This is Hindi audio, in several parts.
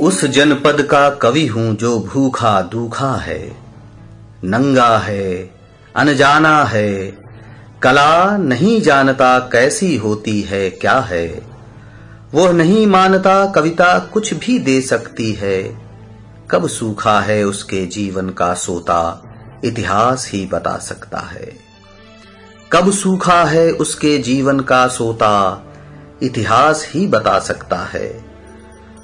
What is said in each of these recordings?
उस जनपद का कवि हूँ जो भूखा दूखा है। नंगा है, अनजाना है, कला नहीं जानता कैसी होती है, क्या है। वह नहीं मानता कविता कुछ भी दे सकती है। कब सूखा है उसके जीवन का सोता, इतिहास ही बता सकता है। कब सूखा है उसके जीवन का सोता, इतिहास ही बता सकता है।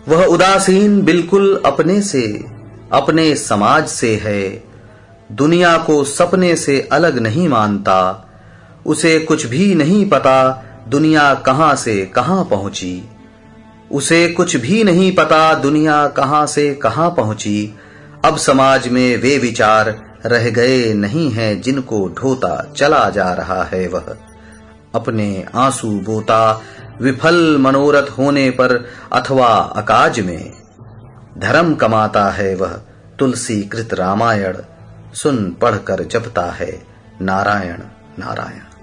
वह उदासीन बिल्कुल अपने से, अपने समाज से है। दुनिया को सपने से अलग नहीं मानता। उसे कुछ भी नहीं पता दुनिया कहाँ से कहाँ पहुँची। उसे कुछ भी नहीं पता दुनिया कहाँ से कहाँ पहुँची। अब समाज में वे विचार रह गए नहीं हैं जिनको ढोता चला जा रहा है वह। अपने आँसू बोता विफल मनोरथ होने पर अथवा अकाज में। धर्म कमाता है वह तुलसी कृत रामायण। सुन पढ़कर जपता है नारायण नारायण।